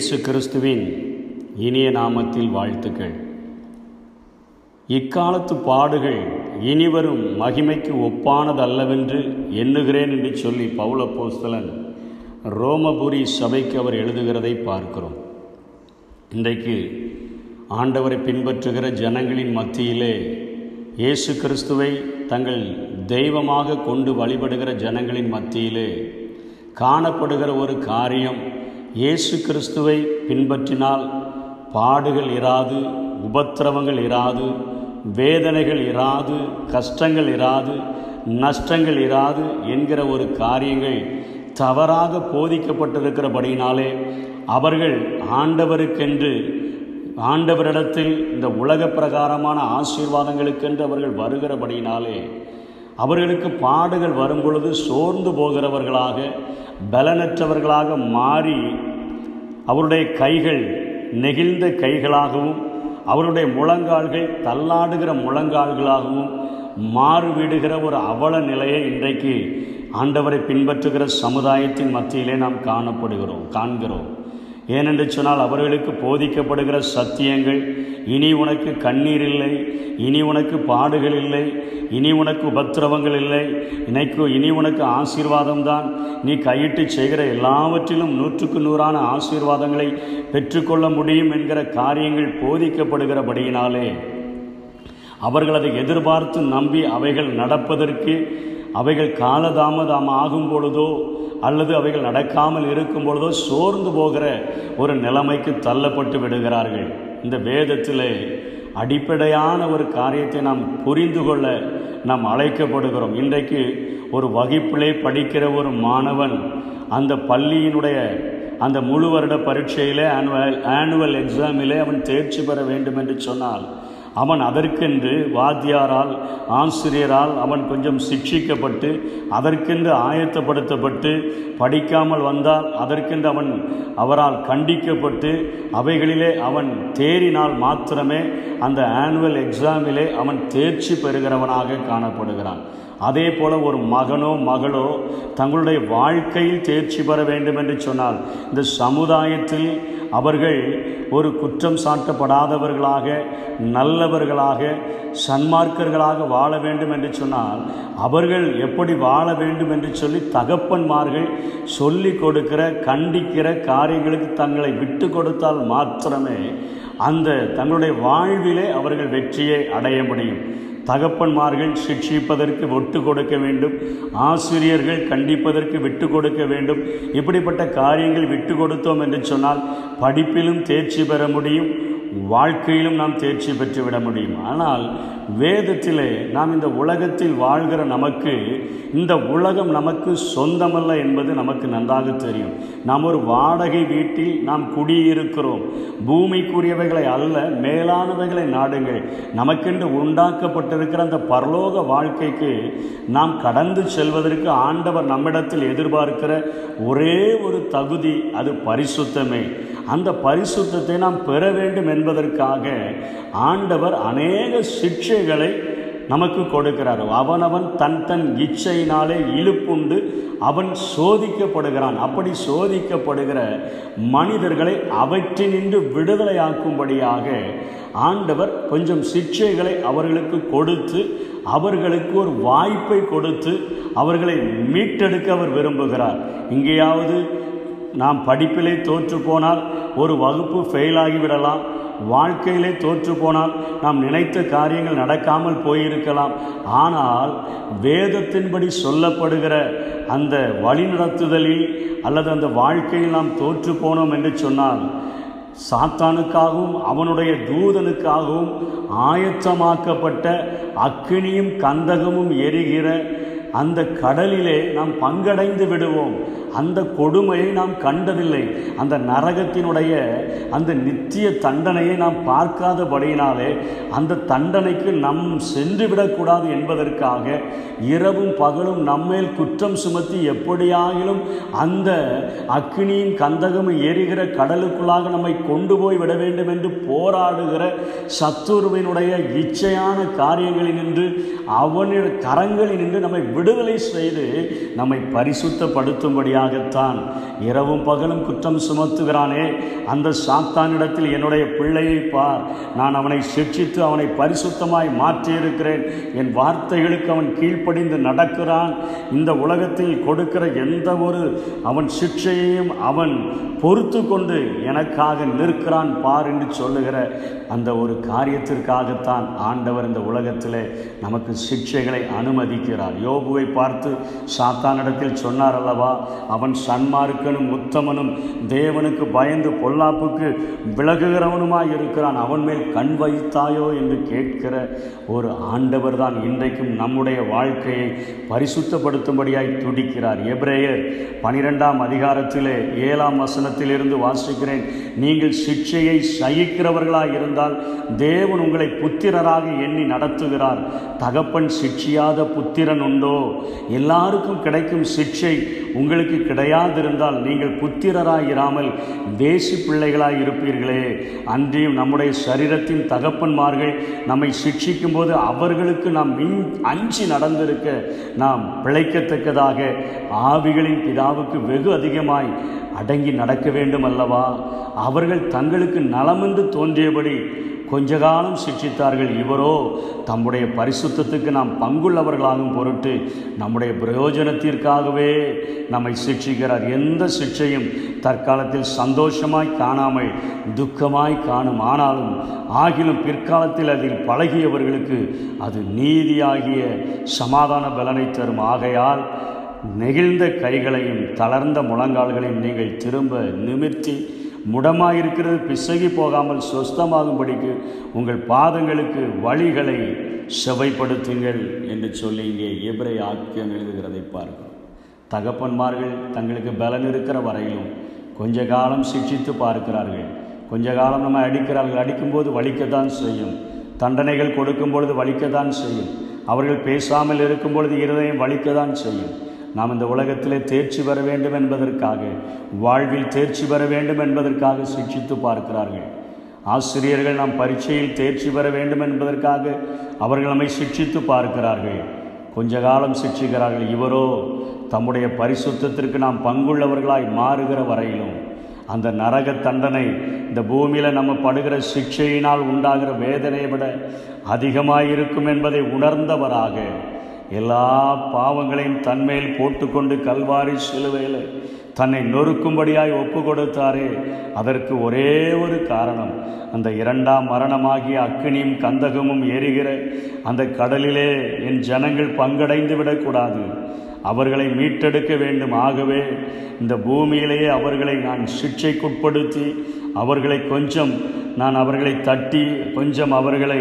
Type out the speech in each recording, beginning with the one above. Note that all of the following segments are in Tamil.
இயேசு கிறிஸ்துவின் இனிய நாமத்தில் வாழ்த்துக்கள். இக்காலத்து பாடுகள் இனிவரும் மகிமைக்கு ஒப்பானதல்லவென்று எண்ணுகிறேன் என்று சொல்லி பவுலப்போஸ்தலன் ரோமபுரி சபைக்கு அவர் எழுதுகிறதை பார்க்கிறோம். இன்றைக்கு ஆண்டவரை பின்பற்றுகிற ஜனங்களின் மத்தியிலே இயேசு கிறிஸ்துவை தங்கள் தெய்வமாக கொண்டு வழிபடுகிற ஜனங்களின் மத்தியிலே காணப்படுகிற ஒரு காரியம் இயேசு கிறிஸ்துவை பின்பற்றினால் பாடுகள் இராது உபத்திரவங்கள் இராது வேதனைகள் இராது கஷ்டங்கள் இராது நஷ்டங்கள் இராது என்கிற ஒரு காரியங்கள் தவறாக போதிக்கப்பட்டிருக்கிறபடியினாலே அவர்கள் ஆண்டவருக்கென்று ஆண்டவரிடத்தில் இந்த உலக பிரகாரமான ஆசீர்வாதங்களுக்கென்று அவர்கள் வருகிறபடியினாலே அவர்களுக்கு பாடுகள் வரும் பொழுது சோர்ந்து போகிறவர்களாக பலனற்றவர்களாக மாறி அவருடைய கைகள் நெகிழ்ந்த கைகளாகவும் அவருடைய முழங்கால்கள் தள்ளாடுகிற முழங்கால்களாகவும் மாறுவிடுகிற ஒரு அவல நிலையை இன்றைக்கு ஆண்டவரை பின்பற்றுகிற சமுதாயத்தின் மத்தியிலே நாம் காணப்படுகிறோம் காண்கிறோம். ஏனென்று சொன்னால் அவர்களுக்கு போதிக்கப்படுகிற சத்தியங்கள். இனி உனக்கு கண்ணீர் இல்லை. இனி உனக்கு பாடுகள் இல்லை. இனி உனக்கு உபத்திரவங்கள் இல்லை. இன்னைக்கு இனி உனக்கு ஆசீர்வாதம் தான். நீ கையிட்டு செய்கிற எல்லாவற்றிலும் நூற்றுக்கு நூறான ஆசீர்வாதங்களை பெற்றுக்கொள்ள முடியும் என்கிற காரியங்கள் போதிக்கப்படுகிறபடியினாலே அவர்கள் அதை எதிர்பார்த்து நம்பி அவைகள் நடப்பதற்கு அவைகள் காலதாமதம் ஆகும் பொழுதோ அல்லது அவைகள் நடக்காமல் இருக்கும் பொழுதோ சோர்ந்து போகிற ஒரு நிலைமைக்கு தள்ளப்பட்டு விடுகிறார்கள். இந்த வேதத்திலே அடிப்படையான ஒரு காரியத்தை நாம் புரிந்து கொள்ள நாம் அழைக்கப்படுகிறோம். இன்றைக்கு ஒரு வகுப்பிலே படிக்கிற ஒரு மாணவன் அந்த பள்ளியினுடைய அந்த முழு வருட பரீட்சையிலே ஆனுவல் ஆனுவல் எக்ஸாமிலே அவன் தேர்ச்சி பெற வேண்டும் என்று சொன்னால் அவன் அதற்கென்று வாத்தியாரால் ஆசிரியரால் அவன் கொஞ்சம் சிக்ஷிக்கப்பட்டு அதற்கென்று ஆயத்தப்படுத்தப்பட்டு படிக்காமல் வந்தால் அதற்கென்று அவன் அவரால் கண்டிக்கப்பட்டு அவைகளிலே அவன் தேறினால் மாத்திரமே அந்த ஆனுவல் எக்ஸாமிலே அவன் தேர்ச்சி பெறுகிறவனாக காணப்படுகிறான். அதே போல் ஒரு மகனோ மகளோ தங்களுடைய வாழ்க்கையில் தேர்ச்சி பெற வேண்டும் என்று சொன்னால் இந்த சமுதாயத்தில் அவர்கள் ஒரு குற்றம் சாட்டப்படாதவர்களாக நல்லவர்களாக சன்மார்க்கர்களாக வாழ வேண்டும் என்று சொன்னால் அவர்கள் எப்படி வாழ வேண்டும் என்று சொல்லி தகப்பன்மார்கள் சொல்லி கொடுக்கிற கண்டிக்கிற காரியங்களுக்கு தங்களை விட்டு கொடுத்தால் மாத்திரமே அந்த தங்களுடைய வாழ்விலே அவர்கள் வெற்றியை அடைய முடியும். தகப்பன்மார்கள் சிக்ஷிப்பதற்கு ஒட்டு கொடுக்க வேண்டும். ஆசிரியர்கள் கண்டிப்பதற்கு விட்டு கொடுக்க வேண்டும். இப்படிப்பட்ட காரியங்கள் விட்டு கொடுத்தோம் என்று சொன்னால் படிப்பிலும் தேர்ச்சி பெற முடியும். வாழ்க்கையிலும் நாம் தேர்ச்சி பெற்றுவிட முடியும். ஆனால் வேதத்திலே நாம் இந்த உலகத்தில் வாழ்கிற நமக்கு இந்த உலகம் நமக்கு சொந்தமல்ல என்பது நமக்கு நன்றாக தெரியும். நாம் ஒரு வாடகை வீட்டில் நாம் குடியிருக்கிறோம். பூமிக்குரியவைகளை அல்ல மேலானவைகளை நாடுங்கள். நமக்கென்று உண்டாக்கப்பட்டிருக்கிற அந்த பரலோக வாழ்க்கைக்கு நாம் கடந்து செல்வதற்கு ஆண்டவர் நம்மிடத்தில் எதிர்பார்க்கிற ஒரே ஒரு தகுதி அது பரிசுத்தமே. அந்த பரிசுத்தத்தை நாம் பெற வேண்டும் என்று என்பதற்காக ஆண்டவர் அநேக சிக்ஷைகளை நமக்கு கொடுக்கிறார். அவனவன் தன் தன் இச்சையினாலே இழுப்புண்டு அவன் சோதிக்கப்படுகிறான். அப்படி சோதிக்கப்படுகிற மனிதர்களை அவற்றினின்று விடுதலையாக்கும்படியாக ஆண்டவர் கொஞ்சம் சிக்ஷைகளை அவர்களுக்கு கொடுத்து அவர்களுக்கு ஒரு வாய்ப்பை கொடுத்து அவர்களை மீட்டெடுக்க அவர் விரும்புகிறார். இங்கேயாவது நாம் படிப்பிலே தோற்று போனால் ஒரு வகுப்பு ஃபெயிலாகி விடலாம் வாழ்க்கையிலே தோற்று போனால் நாம் நினைத்த காரியங்கள் நடக்காமல் போயிருக்கலாம். ஆனால் வேதத்தின்படி சொல்லப்படுகிற அந்த வழிநடத்துதலில் அல்லது அந்த வாழ்க்கையில் நாம் தோற்று போனோம் என்று சொன்னால் சாத்தானுக்காகவும் அவனுடைய தூதனுக்காகவும் ஆயத்தமாக்கப்பட்ட அக்கினியும் கந்தகமும் எரிகிற அந்த கடலிலே நாம் பங்கடைந்து விடுவோம். அந்த கொடுமையை நாம் கண்டதில்லை. அந்த நரகத்தினுடைய அந்த நித்திய தண்டனையை நாம் பார்க்காதபடியினாலே அந்த தண்டனைக்கு நம் சென்று விடக்கூடாது என்பதற்காக இரவும் பகலும் நம்மேல் குற்றம் சுமத்தி எப்படியாகிலும் அந்த அக்னியின் கந்தகமும் எரிகிற கடலுக்குள்ளாக நம்மை கொண்டு போய் விட வேண்டும் என்று போராடுகிற சத்துருவினுடைய இச்சையான காரியங்களினின்று அவனுடைய கரங்களினின்று நம்மை விடுதலை செய்து நம்மை பரிசுத்தப்படுத்தும்படியாகத்தான் இரவும் பகலும் குற்றம் சுமத்துகிறானே. அந்த சாத்தானிடத்தில் என்னுடைய பிள்ளையை பார். நான் அவனை சிக்ஷித்து அவனை பரிசுத்தமாய் மாற்றியிருக்கிறேன். என் வார்த்தைகளுக்கு அவன் கீழ்ப்படிந்து நடக்கிறான். இந்த உலகத்தில் கொடுக்கிற எந்த ஒரு அவன் சிக்ஷையையும் அவன் பொறுத்து கொண்டு எனக்காக நிற்கிறான் பார் என்று சொல்லுகிற அந்த ஒரு காரியத்திற்காகத்தான் ஆண்டவர் இந்த உலகத்தில் நமக்கு சிக்ஷைகளை அனுமதிக்கிறார். பிரபுவை பார்த்து சாத்தானிடத்தில் சொன்னார் அல்லவா அவன் சன்மார்க்கனும் உத்தமனும் தேவனுக்கு பயந்து பொல்லாப்புக்கு விலகுகிறவனுமாய் இருக்கிறான். அவன் மேல் கண் வைத்தாயோ? என்று கேட்கிற ஒரு ஆண்டவர் தான் இன்றைக்கும் நம்முடைய வாழ்க்கையை பரிசுத்தப்படுத்தும்படியாய் துடிக்கிறார். எப்ரேயர் பனிரெண்டாம் அதிகாரத்திலே ஏழாம் வசனத்திலிருந்து வாசிக்கிறேன் நீங்கள் சிக்ஷையை சகிக்கிறவர்களாக இருந்தால் தேவன் உங்களை புத்திரராக எண்ணி நடத்துகிறார். தகப்பன் சிக்ஷியாத புத்திரன் உண்டோ? எல்லாருக்கும் கிடைக்கும் சிக்ஷை உங்களுக்கு கிடையாதிருந்தால் நீங்கள் புத்திரராய் இராமல் தேசி பிள்ளைகளாய் இருப்பீர்களே. அன்றியும் நம்முடைய சரீரத்தின் தகப்பன்மார்கள் நம்மை சிக்ஷிக்கும் போது அவர்களுக்கு நாம் மின் அஞ்சி நடந்திருக்க நாம் பிழைக்கத்தக்கதாக ஆவிகளின் பிதாவுக்கு வெகு அதிகமாய் அடங்கி நடக்க வேண்டும் அல்லவா அவர்கள் தங்களுக்கு நலமென்று தோன்றியபடி கொஞ்ச காலம் சிக்ஷித்தார்கள் இவரோ தம்முடைய பரிசுத்தத்துக்கு நாம் பங்குள்ளவர்களாகும் பொருட்டு நம்முடைய பிரயோஜனத்திற்காகவே நம்மை சிக்ஷிக்கிறார். எந்த சிக்ஷையும் தற்காலத்தில் சந்தோஷமாய் காணாமல் துக்கமாய் காணும் ஆனாலும் ஆகிலும் பிற்காலத்தில் அதில் பழகியவர்களுக்கு அது நீதியாகிய சமாதான பலனை தரும். ஆகையால் நெகிழ்ந்த கைகளையும் தளர்ந்த முழங்கால்களையும் நீங்கள் திரும்ப நிமிர்த்தி முடமாக இருக்கிறது பிசகி போகாமல் சொஸ்தமாகும்படிக்கு உங்கள் பாதங்களுக்கு வழிகளை செவைப்படுத்துங்கள் என்று சொல்லி இங்கே எபிரை ஆக்கியம் எழுதுகிறதை பார்க்கிறோம். தகப்பன்மார்கள் தங்களுக்கு பலன் இருக்கிற வரையிலும் கொஞ்ச காலம் சிக்ஷித்து பார்க்கிறார்கள். கொஞ்ச காலம் நம்ம அடிக்கிறார்கள். அடிக்கும்போது வலிக்கத்தான் செய்யும். தண்டனைகள் கொடுக்கும் பொழுது வலிக்கத்தான் செய்யும். அவர்கள் பேசாமல் இருக்கும் பொழுது இருதயம் வலிக்கத்தான் செய்யும். நாம் இந்த உலகத்திலே தேர்ச்சி பெற வேண்டும் என்பதற்காக வாழ்வில் தேர்ச்சி பெற வேண்டும் என்பதற்காக சிக்ஷித்து பார்க்கிறார்கள். ஆசிரியர்கள் நாம் பரீட்சையில் தேர்ச்சி பெற வேண்டும் என்பதற்காக அவர்கள் நம்மை சிக்ஷித்து பார்க்கிறார்கள். கொஞ்ச காலம் சிக்ஷிக்கிறார்கள் இவரோ தம்முடைய பரிசுத்தத்திற்கு நாம் பங்குள்ளவர்களாய் மாறுகிற வரையிலும் அந்த நரக தண்டனை இந்த பூமியில் நம்ம படுகிற சிக்ஷையினால் உண்டாகிற வேதனையை விட அதிகமாக இருக்கும் என்பதை உணர்ந்தவராக எல்லா பாவங்களையும் தன்மேல் போட்டுக்கொண்டு கல்வாரி சிலுவையில் தன்னை நொறுக்கும்படியாய் ஒப்பு கொடுத்தாரே அதற்கு ஒரே ஒரு காரணம். அந்த இரண்டாம் மரணமாகிய அக்கினியும் கந்தகமும் ஏறுகிற அந்த கடலிலே என் ஜனங்கள் பங்கடைந்து விடக்கூடாது. அவர்களை மீட்டெடுக்க வேண்டும். ஆகவே இந்த பூமியிலேயே அவர்களை நான் சிக்ஷைக்குட்படுத்தி அவர்களை கொஞ்சம் நான் அவர்களை தட்டி கொஞ்சம் அவர்களை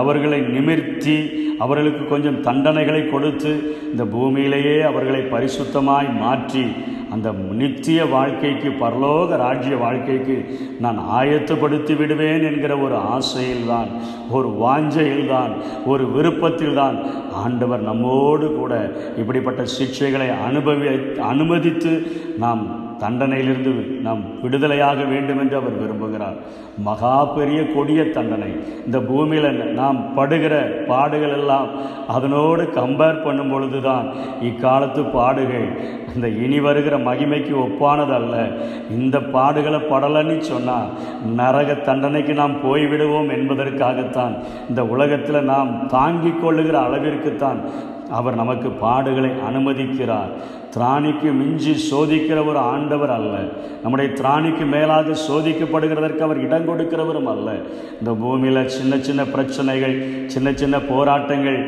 அவர்களை நிமிர்த்தி அவர்களுக்கு கொஞ்சம் தண்டனைகளை கொடுத்து இந்த பூமியிலேயே அவர்களை பரிசுத்தமாய் மாற்றி அந்த நித்திய வாழ்க்கைக்கு பரலோக ராஜ்ய வாழ்க்கைக்கு நான் ஆயத்தப்படுத்தி விடுவேன் என்கிற ஒரு ஆசையில்தான் ஒரு வாஞ்சையில்தான் ஒரு விருப்பத்தில்தான் ஆண்டவர் நம்மோடு கூட இப்படிப்பட்ட சிக்ஷைகளை அனுபவி அனுமதித்து நாம் தண்டனையிலிருந்து நாம் விடுதலையாக வேண்டும் என்று அவர் விரும்புகிறார். மகா பெரிய கொடிய தண்டனை. இந்த பூமியில் நாம் படுகிற பாடுகள் எல்லாம் அதனோடு கம்பேர் பண்ணும் பொழுதுதான் இக்காலத்து பாடுகள். இந்த இனி வருகிற மகிமைக்கு ஒப்பானதல்ல. இந்த பாடுகளை படலன்னு சொன்னால் நரக தண்டனைக்கு நாம் போய்விடுவோம் என்பதற்காகத்தான் இந்த உலகத்தில் நாம் தாங்கிக் கொள்ளுகிற அளவிற்குத்தான் அவர் நமக்கு பாடுகளை அனுமதிக்கிறார். திராணிக்கு மிஞ்சி சோதிக்கிற ஒரு ஆண்டவர் அல்ல. நம்முடைய திராணிக்கு மேலாக சோதிக்கப்படுகிறதற்கு அவர் இடம் கொடுக்கிறவரும் அல்ல. இந்த பூமியில் சின்ன சின்ன பிரச்சனைகள் சின்ன சின்ன போராட்டங்கள்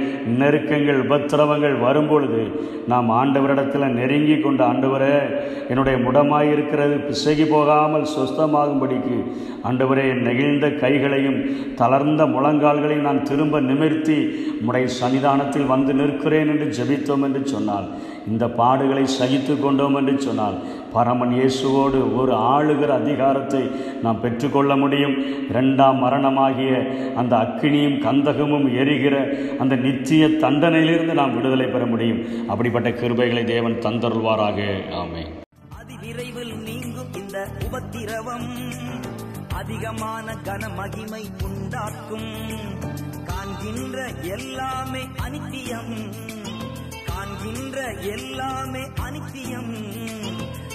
நெருக்கங்கள் உபத்திரவங்கள் வரும்பொழுது நாம் ஆண்டவரிடத்தில் நெருங்கி கொண்டு ஆண்டவரே என்னுடைய முடமாய் இருக்கிறது பிசகி போகாமல் சுஸ்தமாகும்படிக்கு ஆண்டவரே என் நெகிழ்ந்த கைகளையும் தளர்ந்த முழங்கால்களையும் நான் திரும்ப நிமிர்த்தி உடைய சன்னிதானத்தில் வந்து நிற்கிறேன். என்று ஜெபித்தோம் என்று சொன்னால் இந்த பாடுகளை சகித்து கொண்டோம் என்று சொன்னால் பரமன் இயேசுவோடு ஒரு ஆளுகிற அதிகாரத்தை நாம் பெற்றுக்கொள்ள முடியும். இரண்டாம் மரணமாகிய அந்த அக்கினியும் கந்தகமும் எரிகிற அந்த நித்திய தண்டனையிலிருந்து நாம் விடுதலை பெற முடியும். அப்படிப்பட்ட கிருபைகளை தேவன் தந்தருள்வாராக. ஆமை அதிவிரைவில் நீங்கும் இந்த உபத்திரவம் அதிகமான கன மகிமை உண்டாக்கும். காண்கின்ற எல்லாமே அனித்தியம். காண்கின்ற எல்லாமே அனித்தியம்.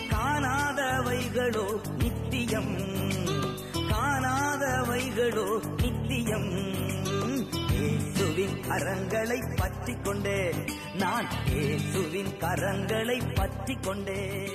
காணாதவைகளோ நித்தியம். காணாதவைகளோ நித்தியம். இயேசுவின் கரங்களை பற்றி கொண்டே நான் இயேசுவின் கரங்களை பற்றிக் கொண்டே